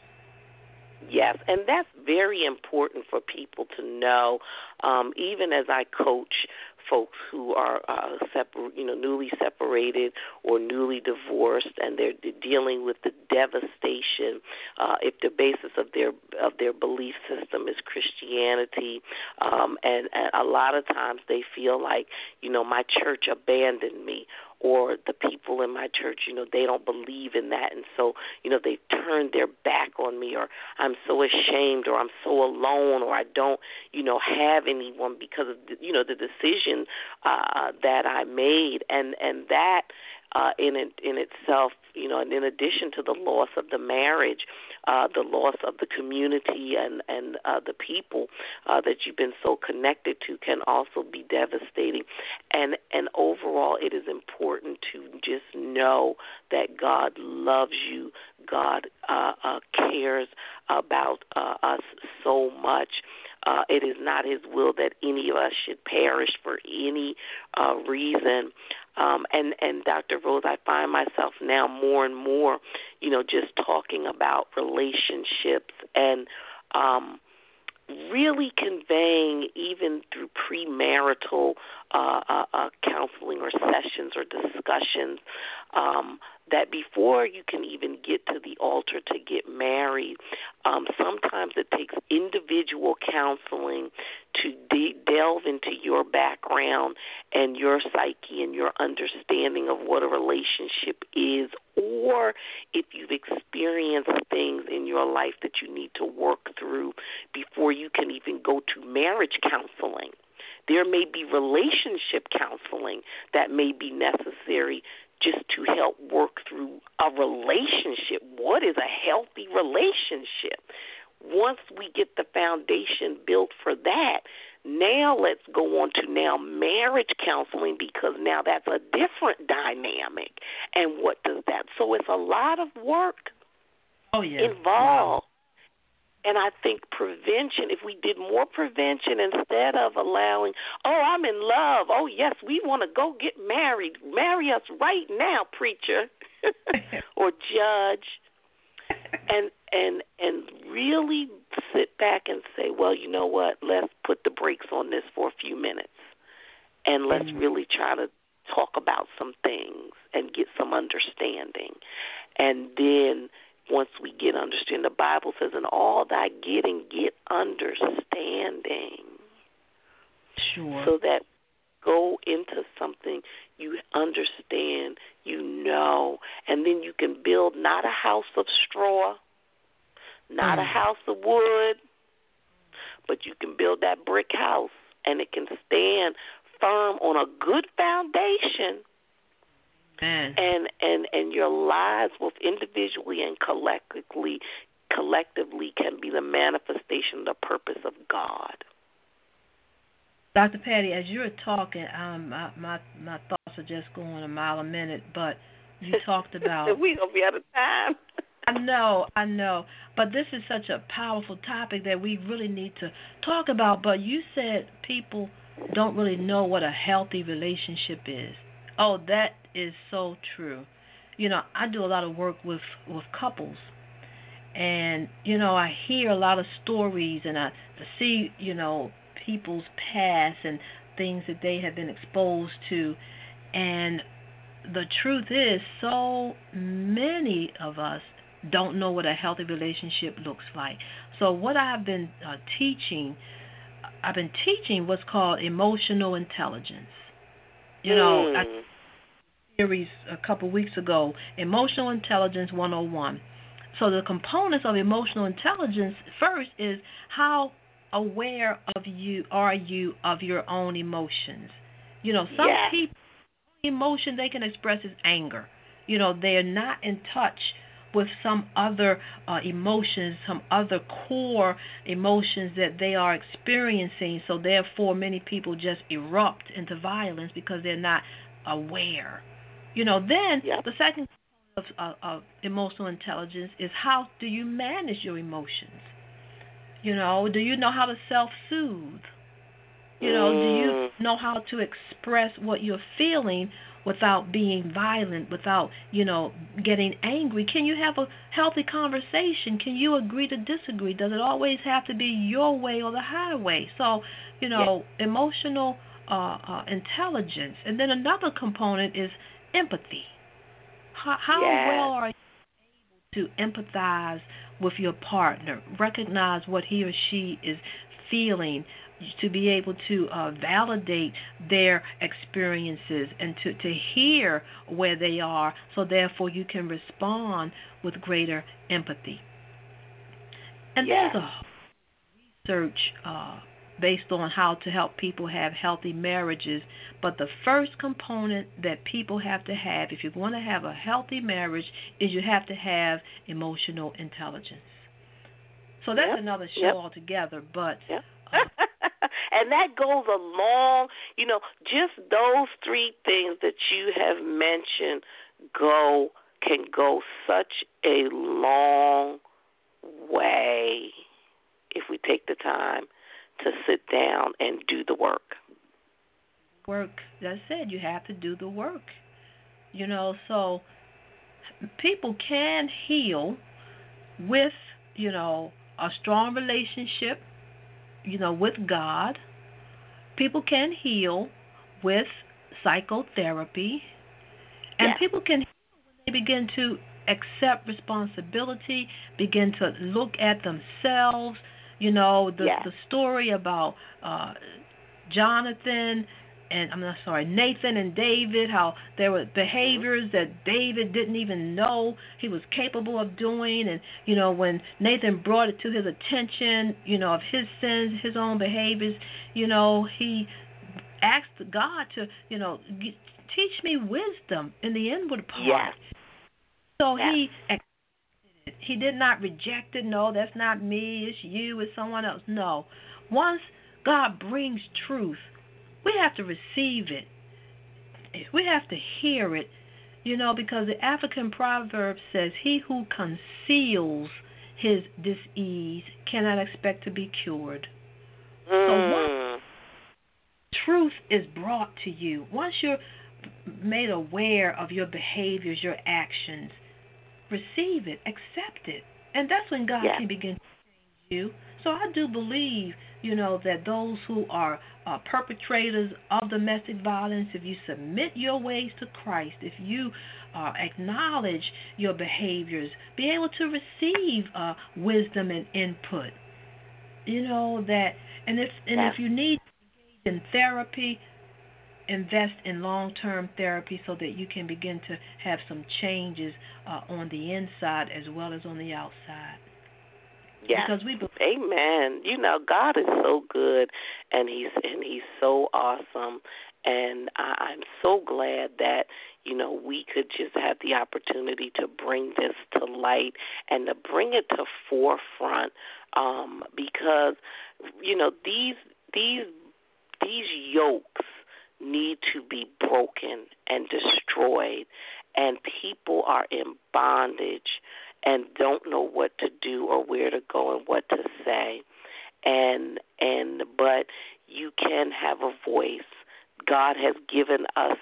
Yes, and that's very important for people to know. Um, even as I coach folks who are uh, separ- you know, newly separated or newly divorced, and they're de- dealing with the devastation uh, if the basis of their of their belief system is Christianity, um, and, and a lot of times they feel like you know my church abandoned me, or the people in my church, you know, they don't believe in that, and so you know they've turned their back on me, or I'm so ashamed, or I'm so alone, or I don't, you know, have anyone because of the, you know the decision uh, that I made, and and that uh, in in itself, you know, and in addition to the loss of the marriage, uh, the loss of the community and and uh, the people uh, that you've been so connected to can also be devastating. And and overall, it is important to just know that God loves you. God uh, uh, cares about uh, us so much. Uh, it is not His will that any of us should perish for any uh, reason. Um, and and Dr. Rose, I find myself now more and more, you know, just talking about relationships and um, really conveying even through premarital uh, uh, uh, counseling or sessions or discussions um, that before you can even get to the altar to get married, um, sometimes it takes individual counseling to de- delve into your background and your psyche and your understanding of what a relationship is, or if you've experienced things in your life that you need to work through before you can even go to marriage counseling. There may be relationship counseling that may be necessary just to help work through a relationship. What is a healthy relationship? Once we get the foundation built for that, now let's go on to now marriage counseling because now that's a different dynamic. And what does that? So it's a lot of work oh, yeah. involved. Wow. And I think prevention, if we did more prevention instead of allowing, oh, I'm in love. Oh, yes, we want to go get married. Marry us right now, preacher or judge. And and and really sit back and say, well, you know what? Let's put the brakes on this for a few minutes, and let's mm-hmm. really try to talk about some things and get some understanding, and then once we get understanding. The Bible says, in all thy getting, get understanding. Sure. So that go into something you understand, you know, and then you can build not a house of straw, not mm. a house of wood, but you can build that brick house and it can stand firm on a good foundation and and and your lives, both individually and collectively, collectively, can be the manifestation of the purpose of God. Dr. Patty, as you're talking, um, my my my thoughts are just going a mile a minute, but you talked about we gonna be out of time. I know, I know, but this is such a powerful topic that we really need to talk about. But you said people don't really know what a healthy relationship is. Oh, that is so true. You know, I do a lot of work with with couples, and you know, I hear a lot of stories, and I see you know people's past and things that they have been exposed to, and the truth is, so many of us don't know what a healthy relationship looks like. So what I've been uh, teaching, I've been teaching what's called emotional intelligence. You know, mm. I series a couple weeks ago, Emotional Intelligence 101. So the components of emotional intelligence first is how aware of you are you of your own emotions. You know, some yeah. people emotion they can express is anger. You know, they are not in touch with some other uh, emotions, some other core emotions that they are experiencing. So therefore, many people just erupt into violence because they're not aware you know, then yep. the second of, of, of emotional intelligence is how do you manage your emotions? You know, do you know how to self-soothe? You know, mm. do you mm. know how to express what you're feeling without being violent, without, you know, getting angry? Can you have a healthy conversation? Can you agree to disagree? Does it always have to be your way or the highway? So, you know, emotional uh, uh, intelligence. And then another component is empathy. How, how yes. well are you able to empathize with your partner, recognize what he or she is feeling, to be able to uh, validate their experiences and to, to hear where they are so therefore you can respond with greater empathy. And yeah. there's a research uh, based on how to help people have healthy marriages. But the first component that people have to have, if you're going to have a healthy marriage, is you have to have emotional intelligence. So that's yep. another show yep. altogether. But yep. Uh, and that goes along, you know, just those three things that you have mentioned go can go such a long way if we take the time to sit down and do the work. Work, I said, you have to do the work. You know, so people can heal with, you know, a strong relationship, you know, with God. People can heal with psychotherapy. And yeah. people can heal when they begin to accept responsibility, begin to look at themselves. You know, the the story about uh Jonathan and I'm not sorry, Nathan and David, how there were behaviors that David didn't even know he was capable of doing and you know, when Nathan brought it to his attention, you know, of his sins, his own behaviors, you know, he asked God to, you know, teach me wisdom in the inward part. Yes. So yes. he. He did not reject it. No, that's not me. It's you. It's someone else. No. Once God brings truth, we have to receive it. We have to hear it, you know, because the African proverb says, He who conceals his disease cannot expect to be cured. Mm. So once truth is brought to you, once you're made aware of your behaviors, your actions, receive it, accept it. And that's when God yeah. can begin to change you. So I do believe, you know, that those who are uh, perpetrators of domestic violence, if you submit your ways to Christ, if you uh, acknowledge your behaviors, be able to receive uh, wisdom and input. You know that, and if and yeah. if you need to engage in therapy, invest in long-term therapy so that you can begin to have some changes uh, on the inside as well as on the outside. Yeah. Because we believe. Amen. You know, God is so good and he's and he's so awesome and I, I'm so glad that, you know, we could just have the opportunity to bring this to light and to bring it to forefront um because you know, these these these yokes need to be broken and destroyed and people are in bondage and don't know what to do or where to go and what to say. And and but you can have a voice. God has given us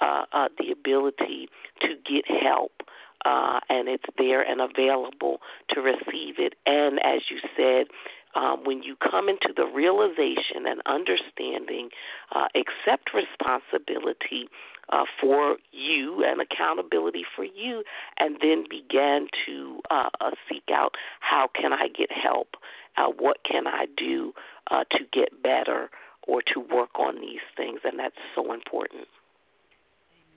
uh, uh the ability to get help uh and it's there and available to receive it. And as you said um, when you come into the realization and understanding, uh, accept responsibility uh, for you and accountability for you, and then begin to uh, uh, seek out how can I get help? Uh, what can I do to get better or to work on these things? And that's so important.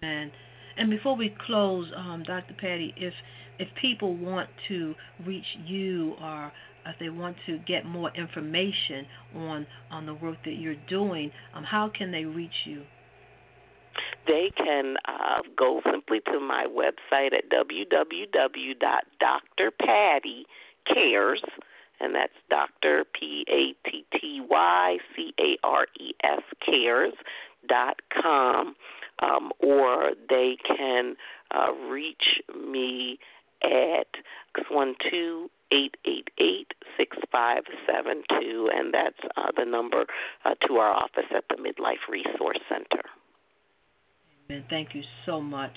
Amen. And before we close, um, Dr. Patty, if if people want to reach you or if they want to get more information on on the work that you're doing, um, how can they reach you? They can uh, go simply to my website at www.drpattycares, and that's Dr. P A T T Y C A R E S cares dot com, um, or they can uh, reach me at one two eight eight eight six five seven two, and that's uh, the number uh, to our office at the Midlife Resource Center. Amen. Thank you so much.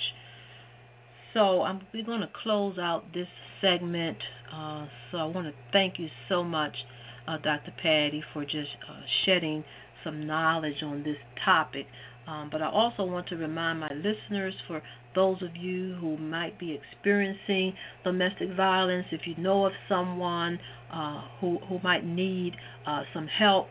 So um, we're going to close out this segment. Uh, so I want to thank you so much, uh, Dr. Patty, for just uh, shedding some knowledge on this topic. Um, but I also want to remind my listeners for those of you who might be experiencing domestic violence, if you know of someone uh, who who might need uh, some help,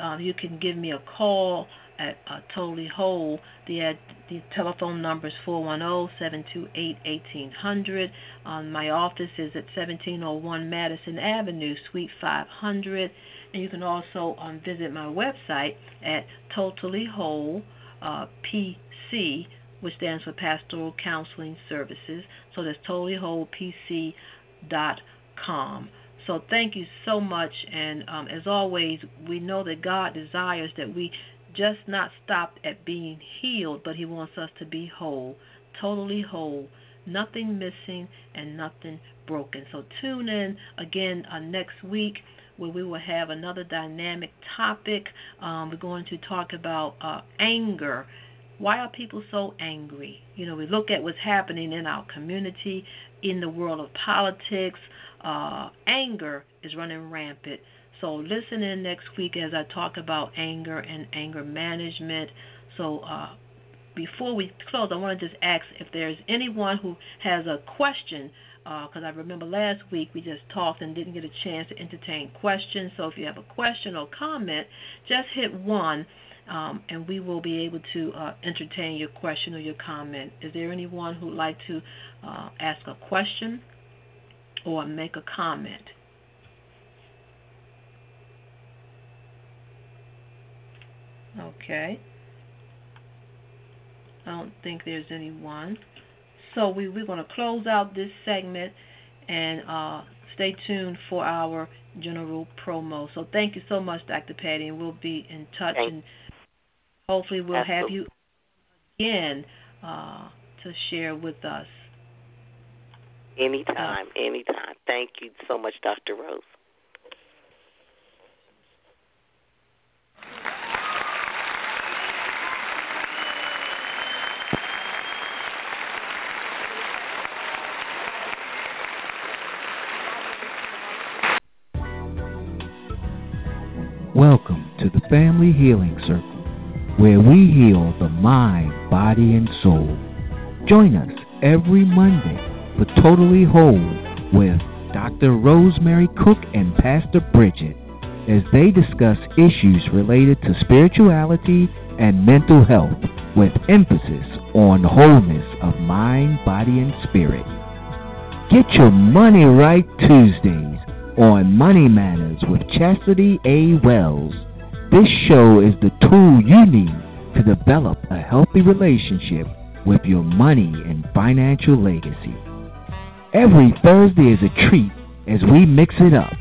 uh, you can give me a call at uh, Totally Whole. The ad, the telephone number is 410-728-1800. Um, my office is at 1701 Madison Avenue, Suite 500. And you can also um, visit my website at Totally Whole uh, PC, which stands for Pastoral Counseling Services. So that's totallyWholePC.com. So thank you so much. And um, as always, we know that God desires that we just not stop at being healed, but He wants us to be whole, totally whole, nothing missing and nothing broken. So tune in again uh, next week where we will have another dynamic topic. Um, we're going to talk about uh, anger. Why are people so angry? You know, we look at what's happening in our community, in the world of politics. Uh, anger is running rampant. So listen in next week as I talk about anger and anger management. So uh, before we close, I want to just ask if there's anyone who has a question because uh, I remember last week we just talked and didn't get a chance to entertain questions. So if you have a question or comment, just hit one. Um, and we will be able to uh, entertain your question or your comment. Is there anyone who'd like to uh, ask a question or make a comment? Okay. I don't think there's anyone. So we, we're going to close out this segment and uh, stay tuned for our general promo. So thank you so much, Dr. Patty, and we'll be in touch. And hopefully we'll Absolutely. have you again uh, to share with us. Anytime, uh, anytime. Thank you so much, Dr. Rose. Welcome to the Family Healing Circle, where we heal the mind, body, and soul. Join us every Monday for Totally Whole with Dr. Rosemary Cook and Pastor Bridget as they discuss issues related to spirituality and mental health with emphasis on wholeness of mind, body, and spirit. Get your money right Tuesdays on Money Matters with Chastity A. Wells. This show is the tool you need to develop a healthy relationship with your money and financial legacy. Every Thursday is a treat as we mix it up.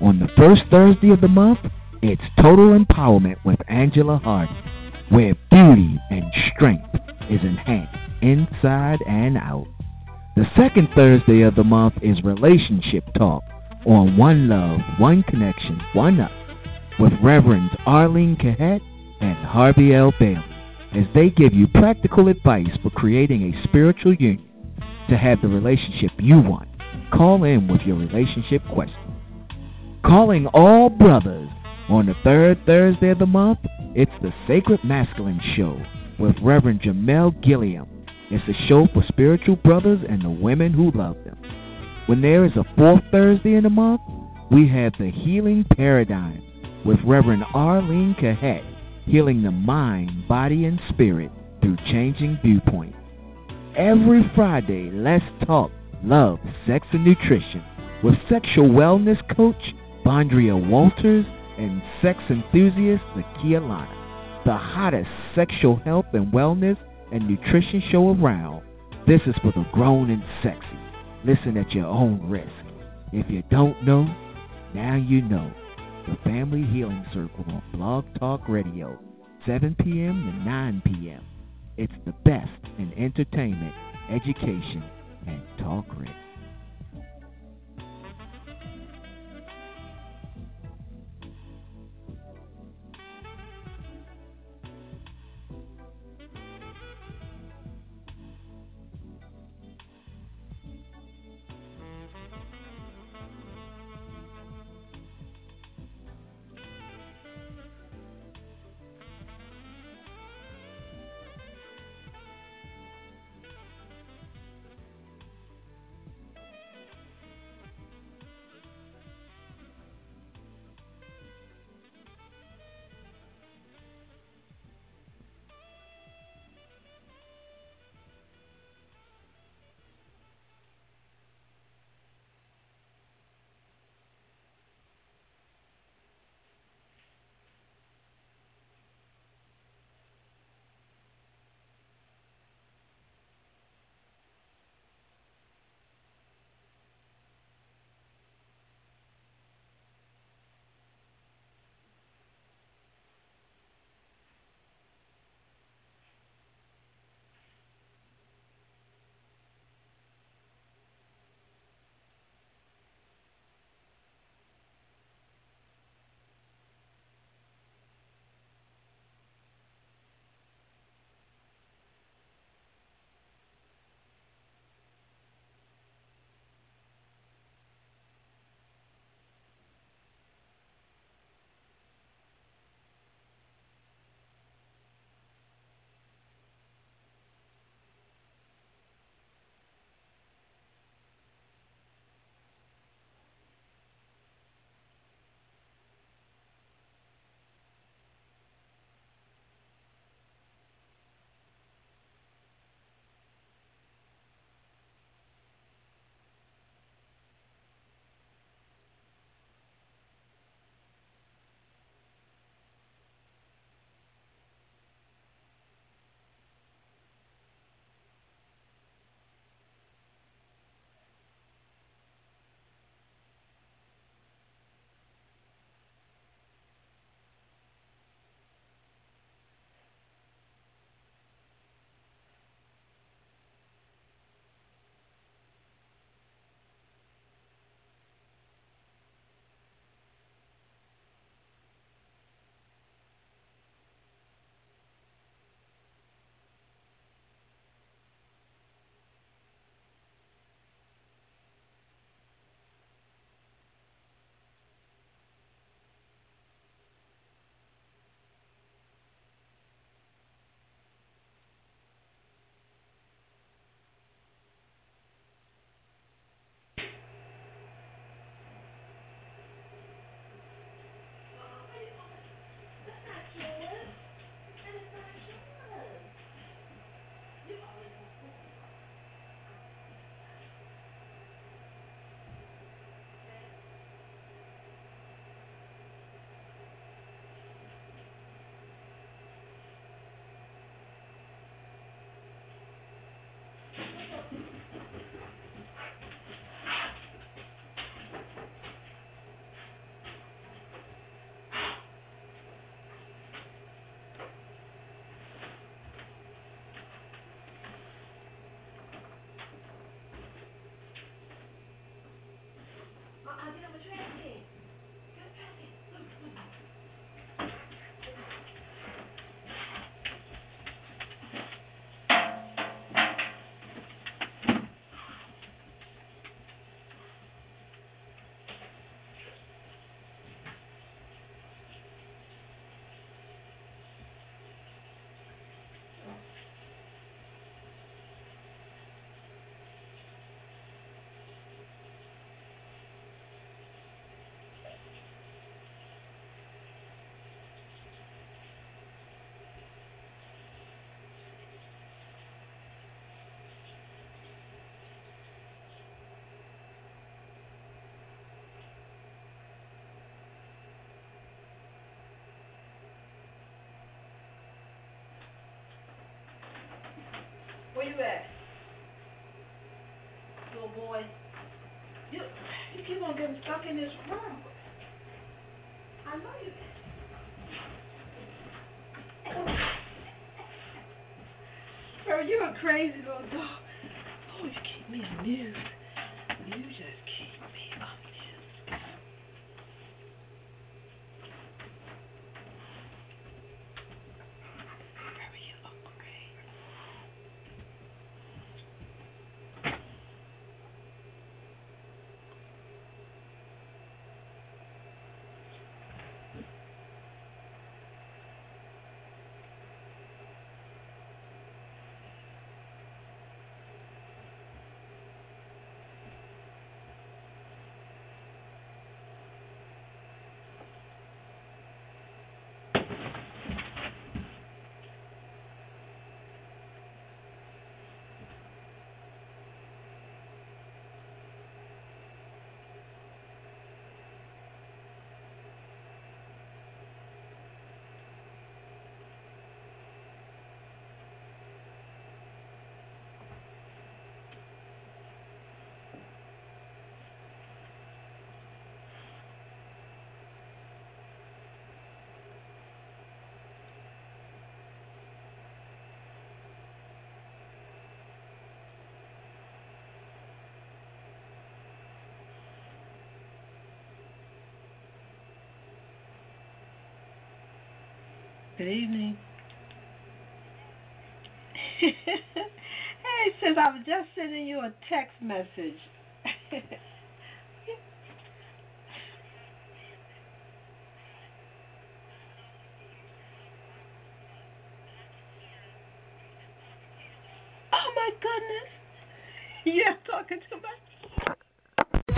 On the first Thursday of the month, it's Total Empowerment with Angela Hart, where beauty and strength is enhanced inside and out. The second Thursday of the month is Relationship Talk on One Love, One Connection, One Up with Reverends Arlene Cahet and Harvey L. Bailey as they give you practical advice for creating a spiritual union to have the relationship you want. Call in with your relationship question. Calling all brothers on the third Thursday of the month, it's the Sacred Masculine Show with Reverend Jamel Gilliam. It's a show for spiritual brothers and the women who love them. When there is a fourth Thursday in the month, we have the Healing Paradigm with Reverend Arlene Cahet, healing the mind, body, and spirit through changing viewpoints. Every Friday, let's talk love, sex, and nutrition with sexual wellness coach Bondria Walters and sex enthusiast Nakia Lana. The hottest sexual health and wellness and nutrition show around. This is for the grown and sexy. Listen at your own risk. If you don't know, now you know. The Family Healing Circle on Blog Talk Radio, 7 p.m. to 9 p.m. It's the best in entertainment, education, and talk radio. Where you at? Little boy. You you keep on getting stuck in this room. I know you Bro, you a crazy little dog. Oh, you keep me amused. You just keep me amused. Bro, you look great. Good evening. hey, sis, I was just sending you a text message. oh my goodness. Yeah, talking to my